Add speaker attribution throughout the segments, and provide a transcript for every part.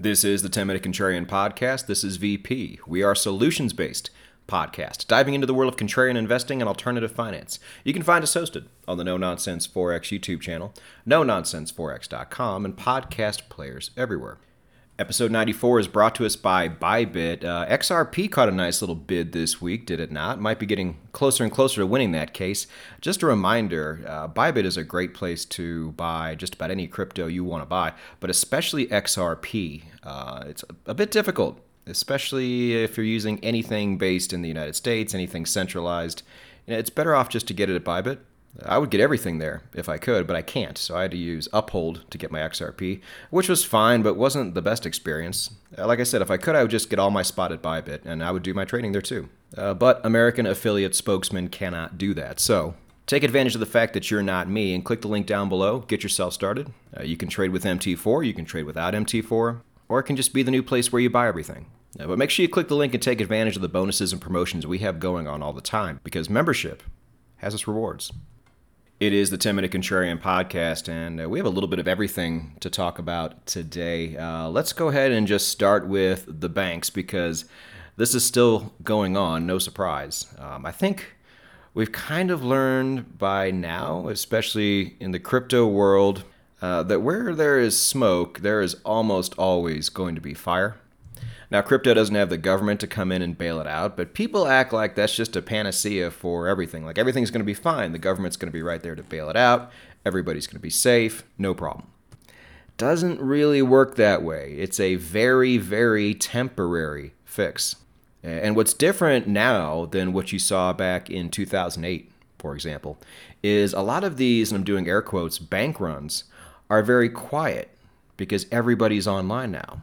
Speaker 1: This is the 10 Minute Contrarian Podcast. This is VP. We are solutions based podcast, diving into the world of contrarian investing and alternative finance. You can find us hosted on the No Nonsense Forex YouTube channel, no nonsenseforex.com, and podcast players everywhere. Episode 94 is brought to us by Bybit. Uh, XRP caught a nice little bid this week, did it not? Might be getting closer and closer to winning that case. Just a reminder uh, Bybit is a great place to buy just about any crypto you want to buy, but especially XRP. Uh, it's a, bit difficult, especially if you're using anything based in the United States, anything centralized. You know, it's better off just to get it at Bybit. I would get everything there if I could, but I can't. So I had to use Uphold to get my XRP, which was fine, but wasn't the best experience. Uh, like I said, if I could, I would just get all my spot at Bybit, and I would do my trading there too. Uh, but American affiliate spokesman cannot do that. So take advantage of the fact that you're not me and click the link down below. Get yourself started. Uh, you can trade with MT4, you can trade without MT4, or it can just be the new place where you buy everything. Uh, but make sure you click the link and take advantage of the bonuses and promotions we have going on all the time because membership has its rewards. It is the 10 Minute Contrarian podcast, and uh, we have a little bit of everything to talk about today. Uh, let's go ahead and just start with the banks because this is still going on, no surprise. Um, I think we've kind of learned by now, especially in the crypto world, uh, that where there is smoke, there is almost always going to be fire. Now, crypto doesn't have the government to come in and bail it out, but people act like that's just a panacea for everything. Like everything's going to be fine. The government's going to be right there to bail it out. Everybody's going to be safe. No problem. Doesn't really work that way. It's a very, very temporary fix. And what's different now than what you saw back in 2008, for example, is a lot of these, and I'm doing air quotes, bank runs are very quiet because everybody's online now.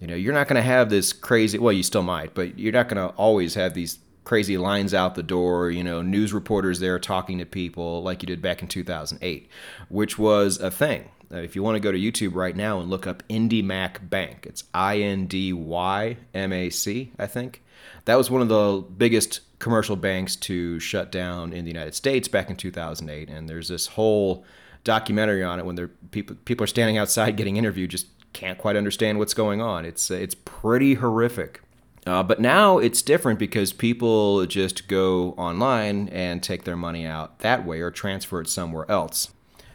Speaker 1: You know, you're not going to have this crazy, well, you still might, but you're not going to always have these crazy lines out the door, you know, news reporters there talking to people like you did back in 2008, which was a thing. Uh, if you want to go to YouTube right now and look up IndyMac Bank, it's I N D Y M A C, I think. That was one of the biggest commercial banks to shut down in the United States back in 2008. And there's this whole documentary on it when they're, people, people are standing outside getting interviewed, just can't quite understand what's going on. It's it's pretty horrific. Uh, but now it's different because people just go online and take their money out that way or transfer it somewhere else.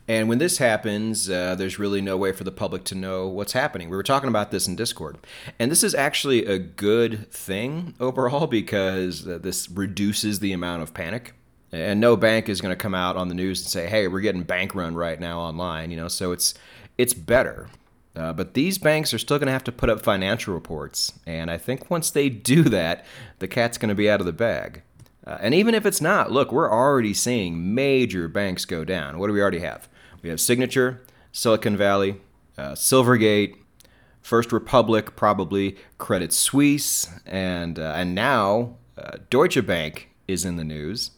Speaker 1: And when this happens, uh, there's really no way for the public to know what's happening. We were talking about this in Discord. And this is actually a good thing overall because uh, this reduces the amount of panic. And no bank is going to come out on the news and say, "Hey, we're getting bank run right now online," you know. So it's it's better. Uh, but these banks are still going to have to put up financial reports. And I think once they do that, the cat's going to be out of the bag. Uh, and even if it's not, look, we're already seeing major banks go down. What do we already have? We have Signature, Silicon Valley, uh, Silvergate, First Republic, probably Credit Suisse, and uh, and now uh, Deutsche Bank is in the news.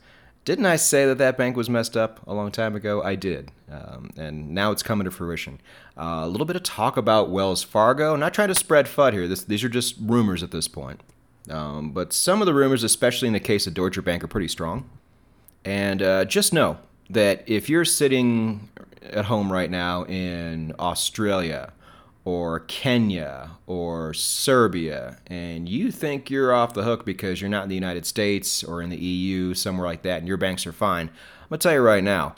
Speaker 1: Didn't I say that that bank was messed up a long time ago? I did. Um, and now it's coming to fruition. Uh, a little bit of talk about Wells Fargo. not trying to spread FUD here. This, these are just rumors at this point. Um, but some of the rumors, especially in the case of Deutsche Bank, are pretty strong. And uh, just know that if you're sitting at home right now in Australia or Kenya or Serbia, and you think you're off the hook because you're not in the United States or in the EU, somewhere like that, and your banks are fine, I'm going to tell you right now,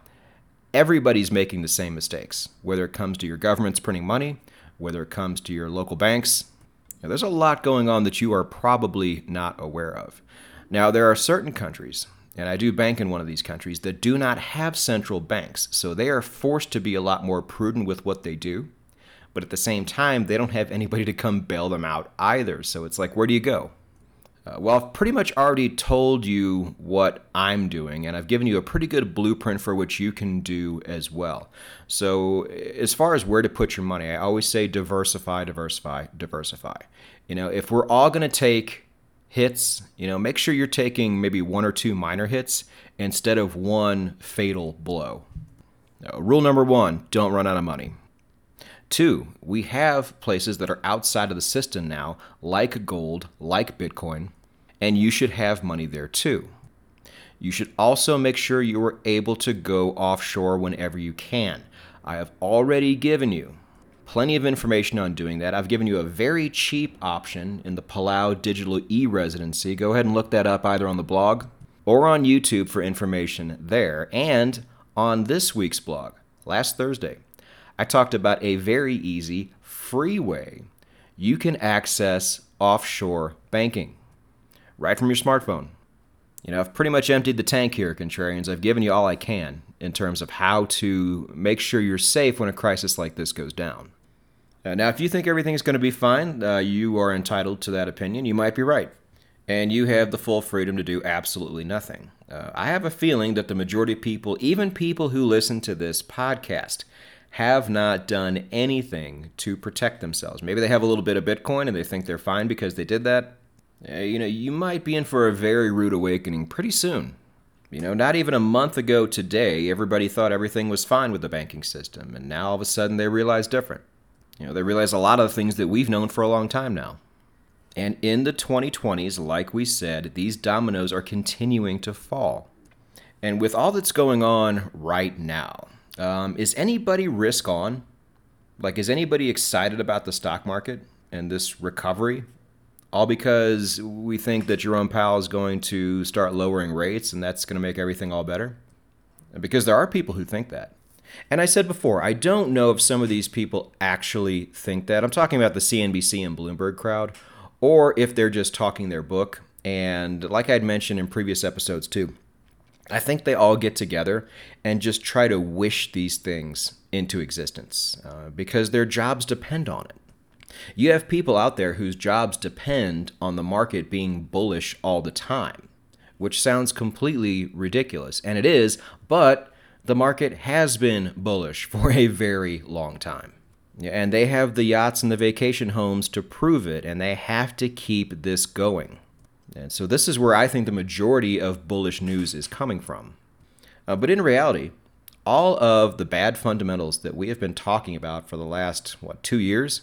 Speaker 1: everybody's making the same mistakes, whether it comes to your government's printing money, whether it comes to your local banks. Now, there's a lot going on that you are probably not aware of. Now, there are certain countries, and I do bank in one of these countries, that do not have central banks, so they are forced to be a lot more prudent with what they do but at the same time, they don't have anybody to come bail them out either. So it's like, where do you go? Uh, well, I've pretty much already told you what I'm doing, and I've given you a pretty good blueprint for what you can do as well. So, as far as where to put your money, I always say diversify, diversify, diversify. You know, if we're all going to take hits, you know, make sure you're taking maybe one or two minor hits instead of one fatal blow. Now, rule number one don't run out of money. Two, we have places that are outside of the system now, like gold, like Bitcoin, and you should have money there too. You should also make sure you are able to go offshore whenever you can. I have already given you plenty of information on doing that. I've given you a very cheap option in the Palau Digital e Residency. Go ahead and look that up either on the blog or on YouTube for information there. And on this week's blog, last Thursday, I talked about a very easy, free way you can access offshore banking right from your smartphone. You know, I've pretty much emptied the tank here, contrarians. I've given you all I can in terms of how to make sure you're safe when a crisis like this goes down. Uh, now, if you think everything is going to be fine, uh, you are entitled to that opinion. You might be right. And you have the full freedom to do absolutely nothing. Uh, I have a feeling that the majority of people, even people who listen to this podcast, have not done anything to protect themselves. Maybe they have a little bit of Bitcoin and they think they're fine because they did that. You know, you might be in for a very rude awakening pretty soon. You know, not even a month ago today, everybody thought everything was fine with the banking system, and now all of a sudden they realize different. You know, they realize a lot of the things that we've known for a long time now. And in the 2020s, like we said, these dominoes are continuing to fall. And with all that's going on right now, um, is anybody risk on? Like, is anybody excited about the stock market and this recovery? All because we think that Jerome Powell is going to start lowering rates and that's going to make everything all better? Because there are people who think that. And I said before, I don't know if some of these people actually think that. I'm talking about the CNBC and Bloomberg crowd, or if they're just talking their book. And like I'd mentioned in previous episodes too, I think they all get together and just try to wish these things into existence uh, because their jobs depend on it. You have people out there whose jobs depend on the market being bullish all the time, which sounds completely ridiculous, and it is, but the market has been bullish for a very long time. And they have the yachts and the vacation homes to prove it, and they have to keep this going. And so, this is where I think the majority of bullish news is coming from. Uh, but in reality, all of the bad fundamentals that we have been talking about for the last, what, two years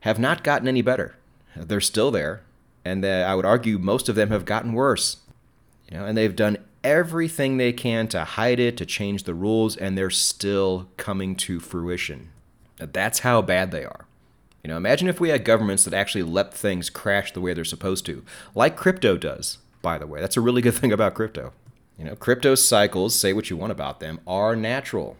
Speaker 1: have not gotten any better. They're still there, and uh, I would argue most of them have gotten worse. You know, and they've done everything they can to hide it, to change the rules, and they're still coming to fruition. That's how bad they are. You know, imagine if we had governments that actually let things crash the way they're supposed to, like crypto does, by the way. That's a really good thing about crypto. You know, crypto cycles, say what you want about them, are natural.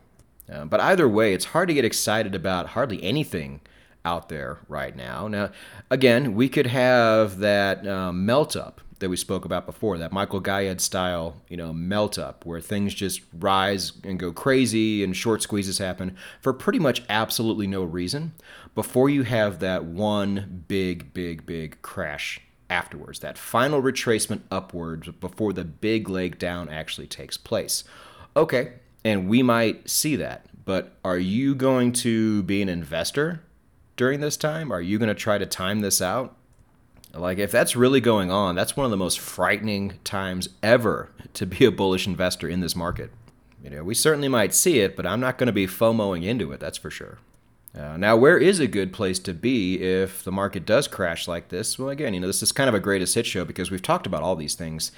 Speaker 1: Uh, but either way, it's hard to get excited about hardly anything out there right now. Now, again, we could have that um, melt up that we spoke about before, that Michael Gayed style, you know, melt up where things just rise and go crazy and short squeezes happen for pretty much absolutely no reason before you have that one big, big, big crash afterwards, that final retracement upwards before the big leg down actually takes place. Okay, and we might see that, but are you going to be an investor during this time? Are you going to try to time this out? Like, if that's really going on, that's one of the most frightening times ever to be a bullish investor in this market. You know, we certainly might see it, but I'm not going to be FOMOing into it, that's for sure. Uh, now, where is a good place to be if the market does crash like this? Well, again, you know, this is kind of a greatest hit show because we've talked about all these things.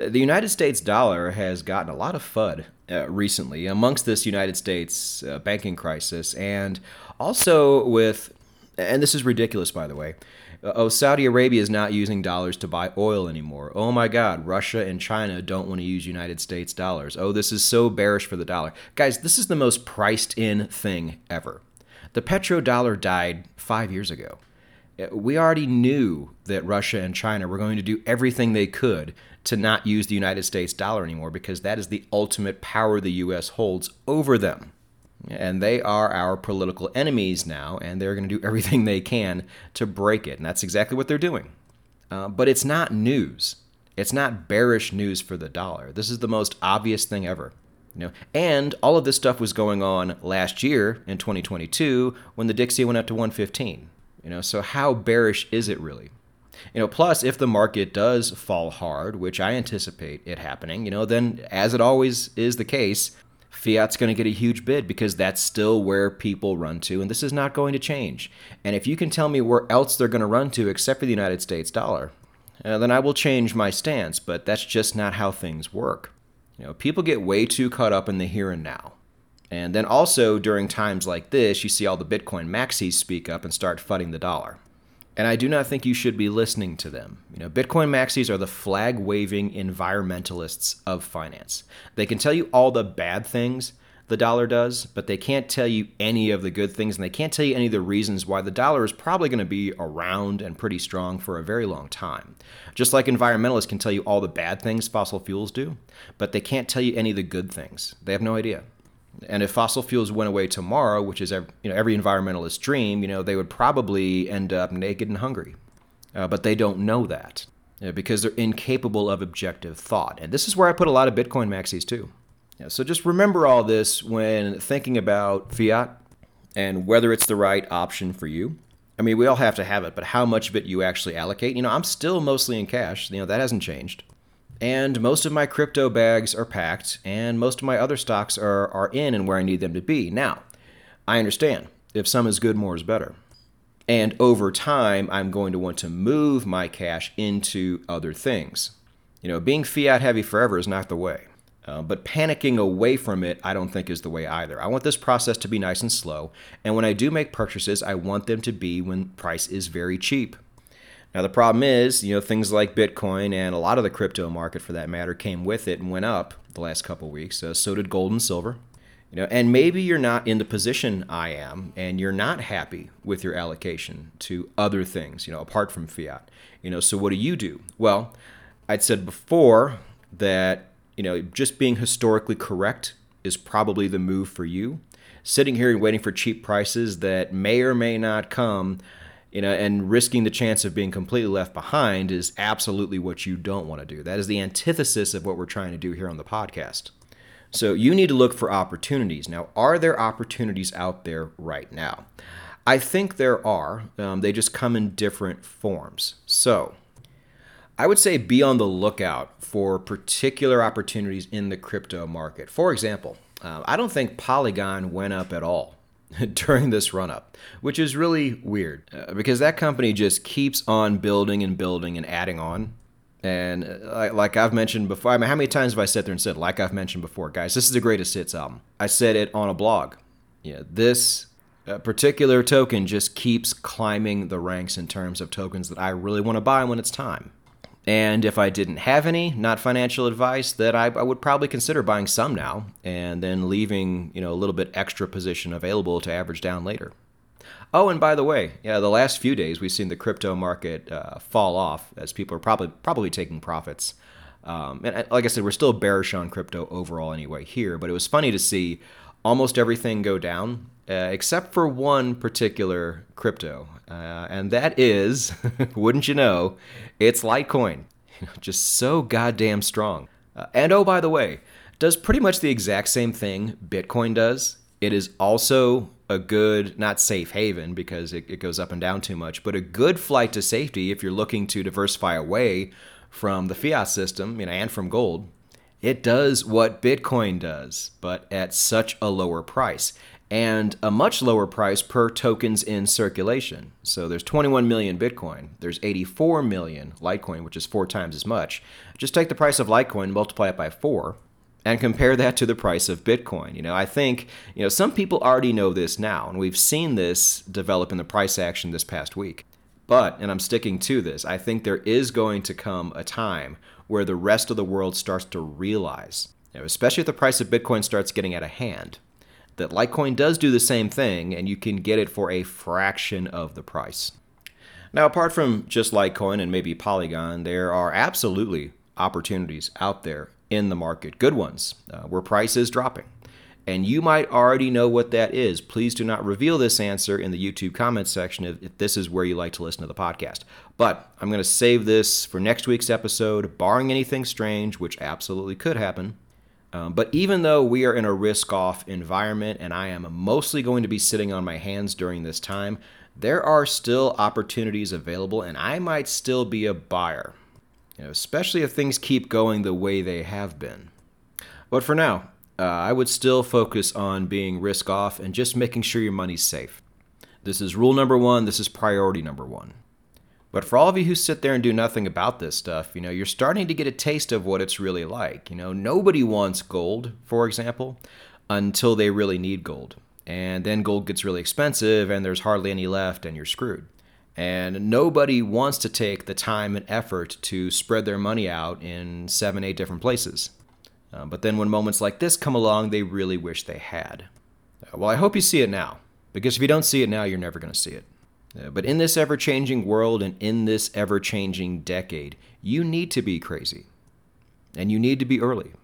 Speaker 1: Uh, the United States dollar has gotten a lot of FUD uh, recently amongst this United States uh, banking crisis, and also with, and this is ridiculous, by the way, Uh, oh, Saudi Arabia is not using dollars to buy oil anymore. Oh my God, Russia and China don't want to use United States dollars. Oh, this is so bearish for the dollar. Guys, this is the most priced in thing ever. The petrodollar died five years ago. Uh, we already knew that Russia and China were going to do everything they could to not use the United States dollar anymore because that is the ultimate power the U.S. holds over them. And they are our political enemies now, and they're going to do everything they can to break it. And that's exactly what they're doing. Uh, but it's not news. It's not bearish news for the dollar. This is the most obvious thing ever. You know, and all of this stuff was going on last year in 2022 when the Dixie went up to 115. You know, so how bearish is it really? You know, plus if the market does fall hard, which I anticipate it happening, you know, then as it always is the case, fiat's going to get a huge bid because that's still where people run to, and this is not going to change. And if you can tell me where else they're going to run to except for the United States dollar, uh, then I will change my stance, but that's just not how things work. You know, people get way too caught up in the here and now. And then also during times like this, you see all the Bitcoin maxis speak up and start fudding the dollar. And I do not think you should be listening to them. You know, Bitcoin maxis are the flag waving environmentalists of finance. They can tell you all the bad things the dollar does, but they can't tell you any of the good things, and they can't tell you any of the reasons why the dollar is probably going to be around and pretty strong for a very long time. Just like environmentalists can tell you all the bad things fossil fuels do, but they can't tell you any of the good things. They have no idea. And if fossil fuels went away tomorrow, which is every, you know every environmentalist dream, you know they would probably end up naked and hungry. Uh, but they don't know that you know, because they're incapable of objective thought. And this is where I put a lot of Bitcoin maxis too. Yeah, so just remember all this when thinking about fiat and whether it's the right option for you. I mean, we all have to have it, but how much of it you actually allocate? You know, I'm still mostly in cash. You know, that hasn't changed. And most of my crypto bags are packed, and most of my other stocks are, are in and where I need them to be. Now, I understand if some is good, more is better. And over time, I'm going to want to move my cash into other things. You know, being fiat heavy forever is not the way. Uh, but panicking away from it, I don't think is the way either. I want this process to be nice and slow, and when I do make purchases, I want them to be when price is very cheap. Now the problem is, you know, things like Bitcoin and a lot of the crypto market, for that matter, came with it and went up the last couple weeks. Uh, so did gold and silver. You know, and maybe you're not in the position I am, and you're not happy with your allocation to other things, you know, apart from fiat. You know, so what do you do? Well, I'd said before that you know, just being historically correct is probably the move for you. Sitting here and waiting for cheap prices that may or may not come, you know, and risking the chance of being completely left behind is absolutely what you don't want to do. That is the antithesis of what we're trying to do here on the podcast. So you need to look for opportunities. Now, are there opportunities out there right now? I think there are. Um, they just come in different forms. So, I would say be on the lookout for particular opportunities in the crypto market. For example, uh, I don't think Polygon went up at all during this run up, which is really weird uh, because that company just keeps on building and building and adding on. And uh, like I've mentioned before, I mean, how many times have I sat there and said, like I've mentioned before, guys, this is the greatest hits album? I said it on a blog. Yeah, this uh, particular token just keeps climbing the ranks in terms of tokens that I really want to buy when it's time. And if I didn't have any, not financial advice, that I, I, would probably consider buying some now and then leaving, you know, a little bit extra position available to average down later. Oh, and by the way, yeah, the last few days we've seen the crypto market uh, fall off as people are probably probably taking profits. Um, and uh, like I said, we're still bearish on crypto overall anyway here, but it was funny to see almost everything go down uh, except for one particular crypto, uh, and that is, wouldn't you know, it's Litecoin. Just so goddamn strong. Uh, and oh, by the way, does pretty much the exact same thing Bitcoin does. It is also a good, not safe haven because it, it goes up and down too much, but a good flight to safety if you're looking to diversify away from the fiat system you know, and from gold. It does what Bitcoin does, but at such a lower price and a much lower price per tokens in circulation. So there's 21 million Bitcoin, there's 84 million Litecoin, which is four times as much. Just take the price of Litecoin, multiply it by four, and compare that to the price of Bitcoin. You know, I think, you know, some people already know this now, and we've seen this develop in the price action this past week. But, and I'm sticking to this, I think there is going to come a time where the rest of the world starts to realize, you know, especially if the price of Bitcoin starts getting out of hand, that Litecoin does do the same thing and you can get it for a fraction of the price. Now, apart from just Litecoin and maybe Polygon, there are absolutely opportunities out there in the market, good ones, uh, where price is dropping. And you might already know what that is. Please do not reveal this answer in the YouTube comments section if, if this is where you like to listen to the podcast. But I'm going to save this for next week's episode, barring anything strange, which absolutely could happen. Um, but even though we are in a risk off environment and I am mostly going to be sitting on my hands during this time, there are still opportunities available and I might still be a buyer, you know, especially if things keep going the way they have been. But for now, uh, I would still focus on being risk off and just making sure your money's safe. This is rule number one. This is priority number one. But for all of you who sit there and do nothing about this stuff, you know, you're starting to get a taste of what it's really like. You know, nobody wants gold, for example, until they really need gold. And then gold gets really expensive and there's hardly any left and you're screwed. And nobody wants to take the time and effort to spread their money out in seven, eight different places. Uh, but then when moments like this come along, they really wish they had. Uh, well, I hope you see it now, because if you don't see it now, you're never going to see it. But in this ever changing world and in this ever changing decade, you need to be crazy. And you need to be early.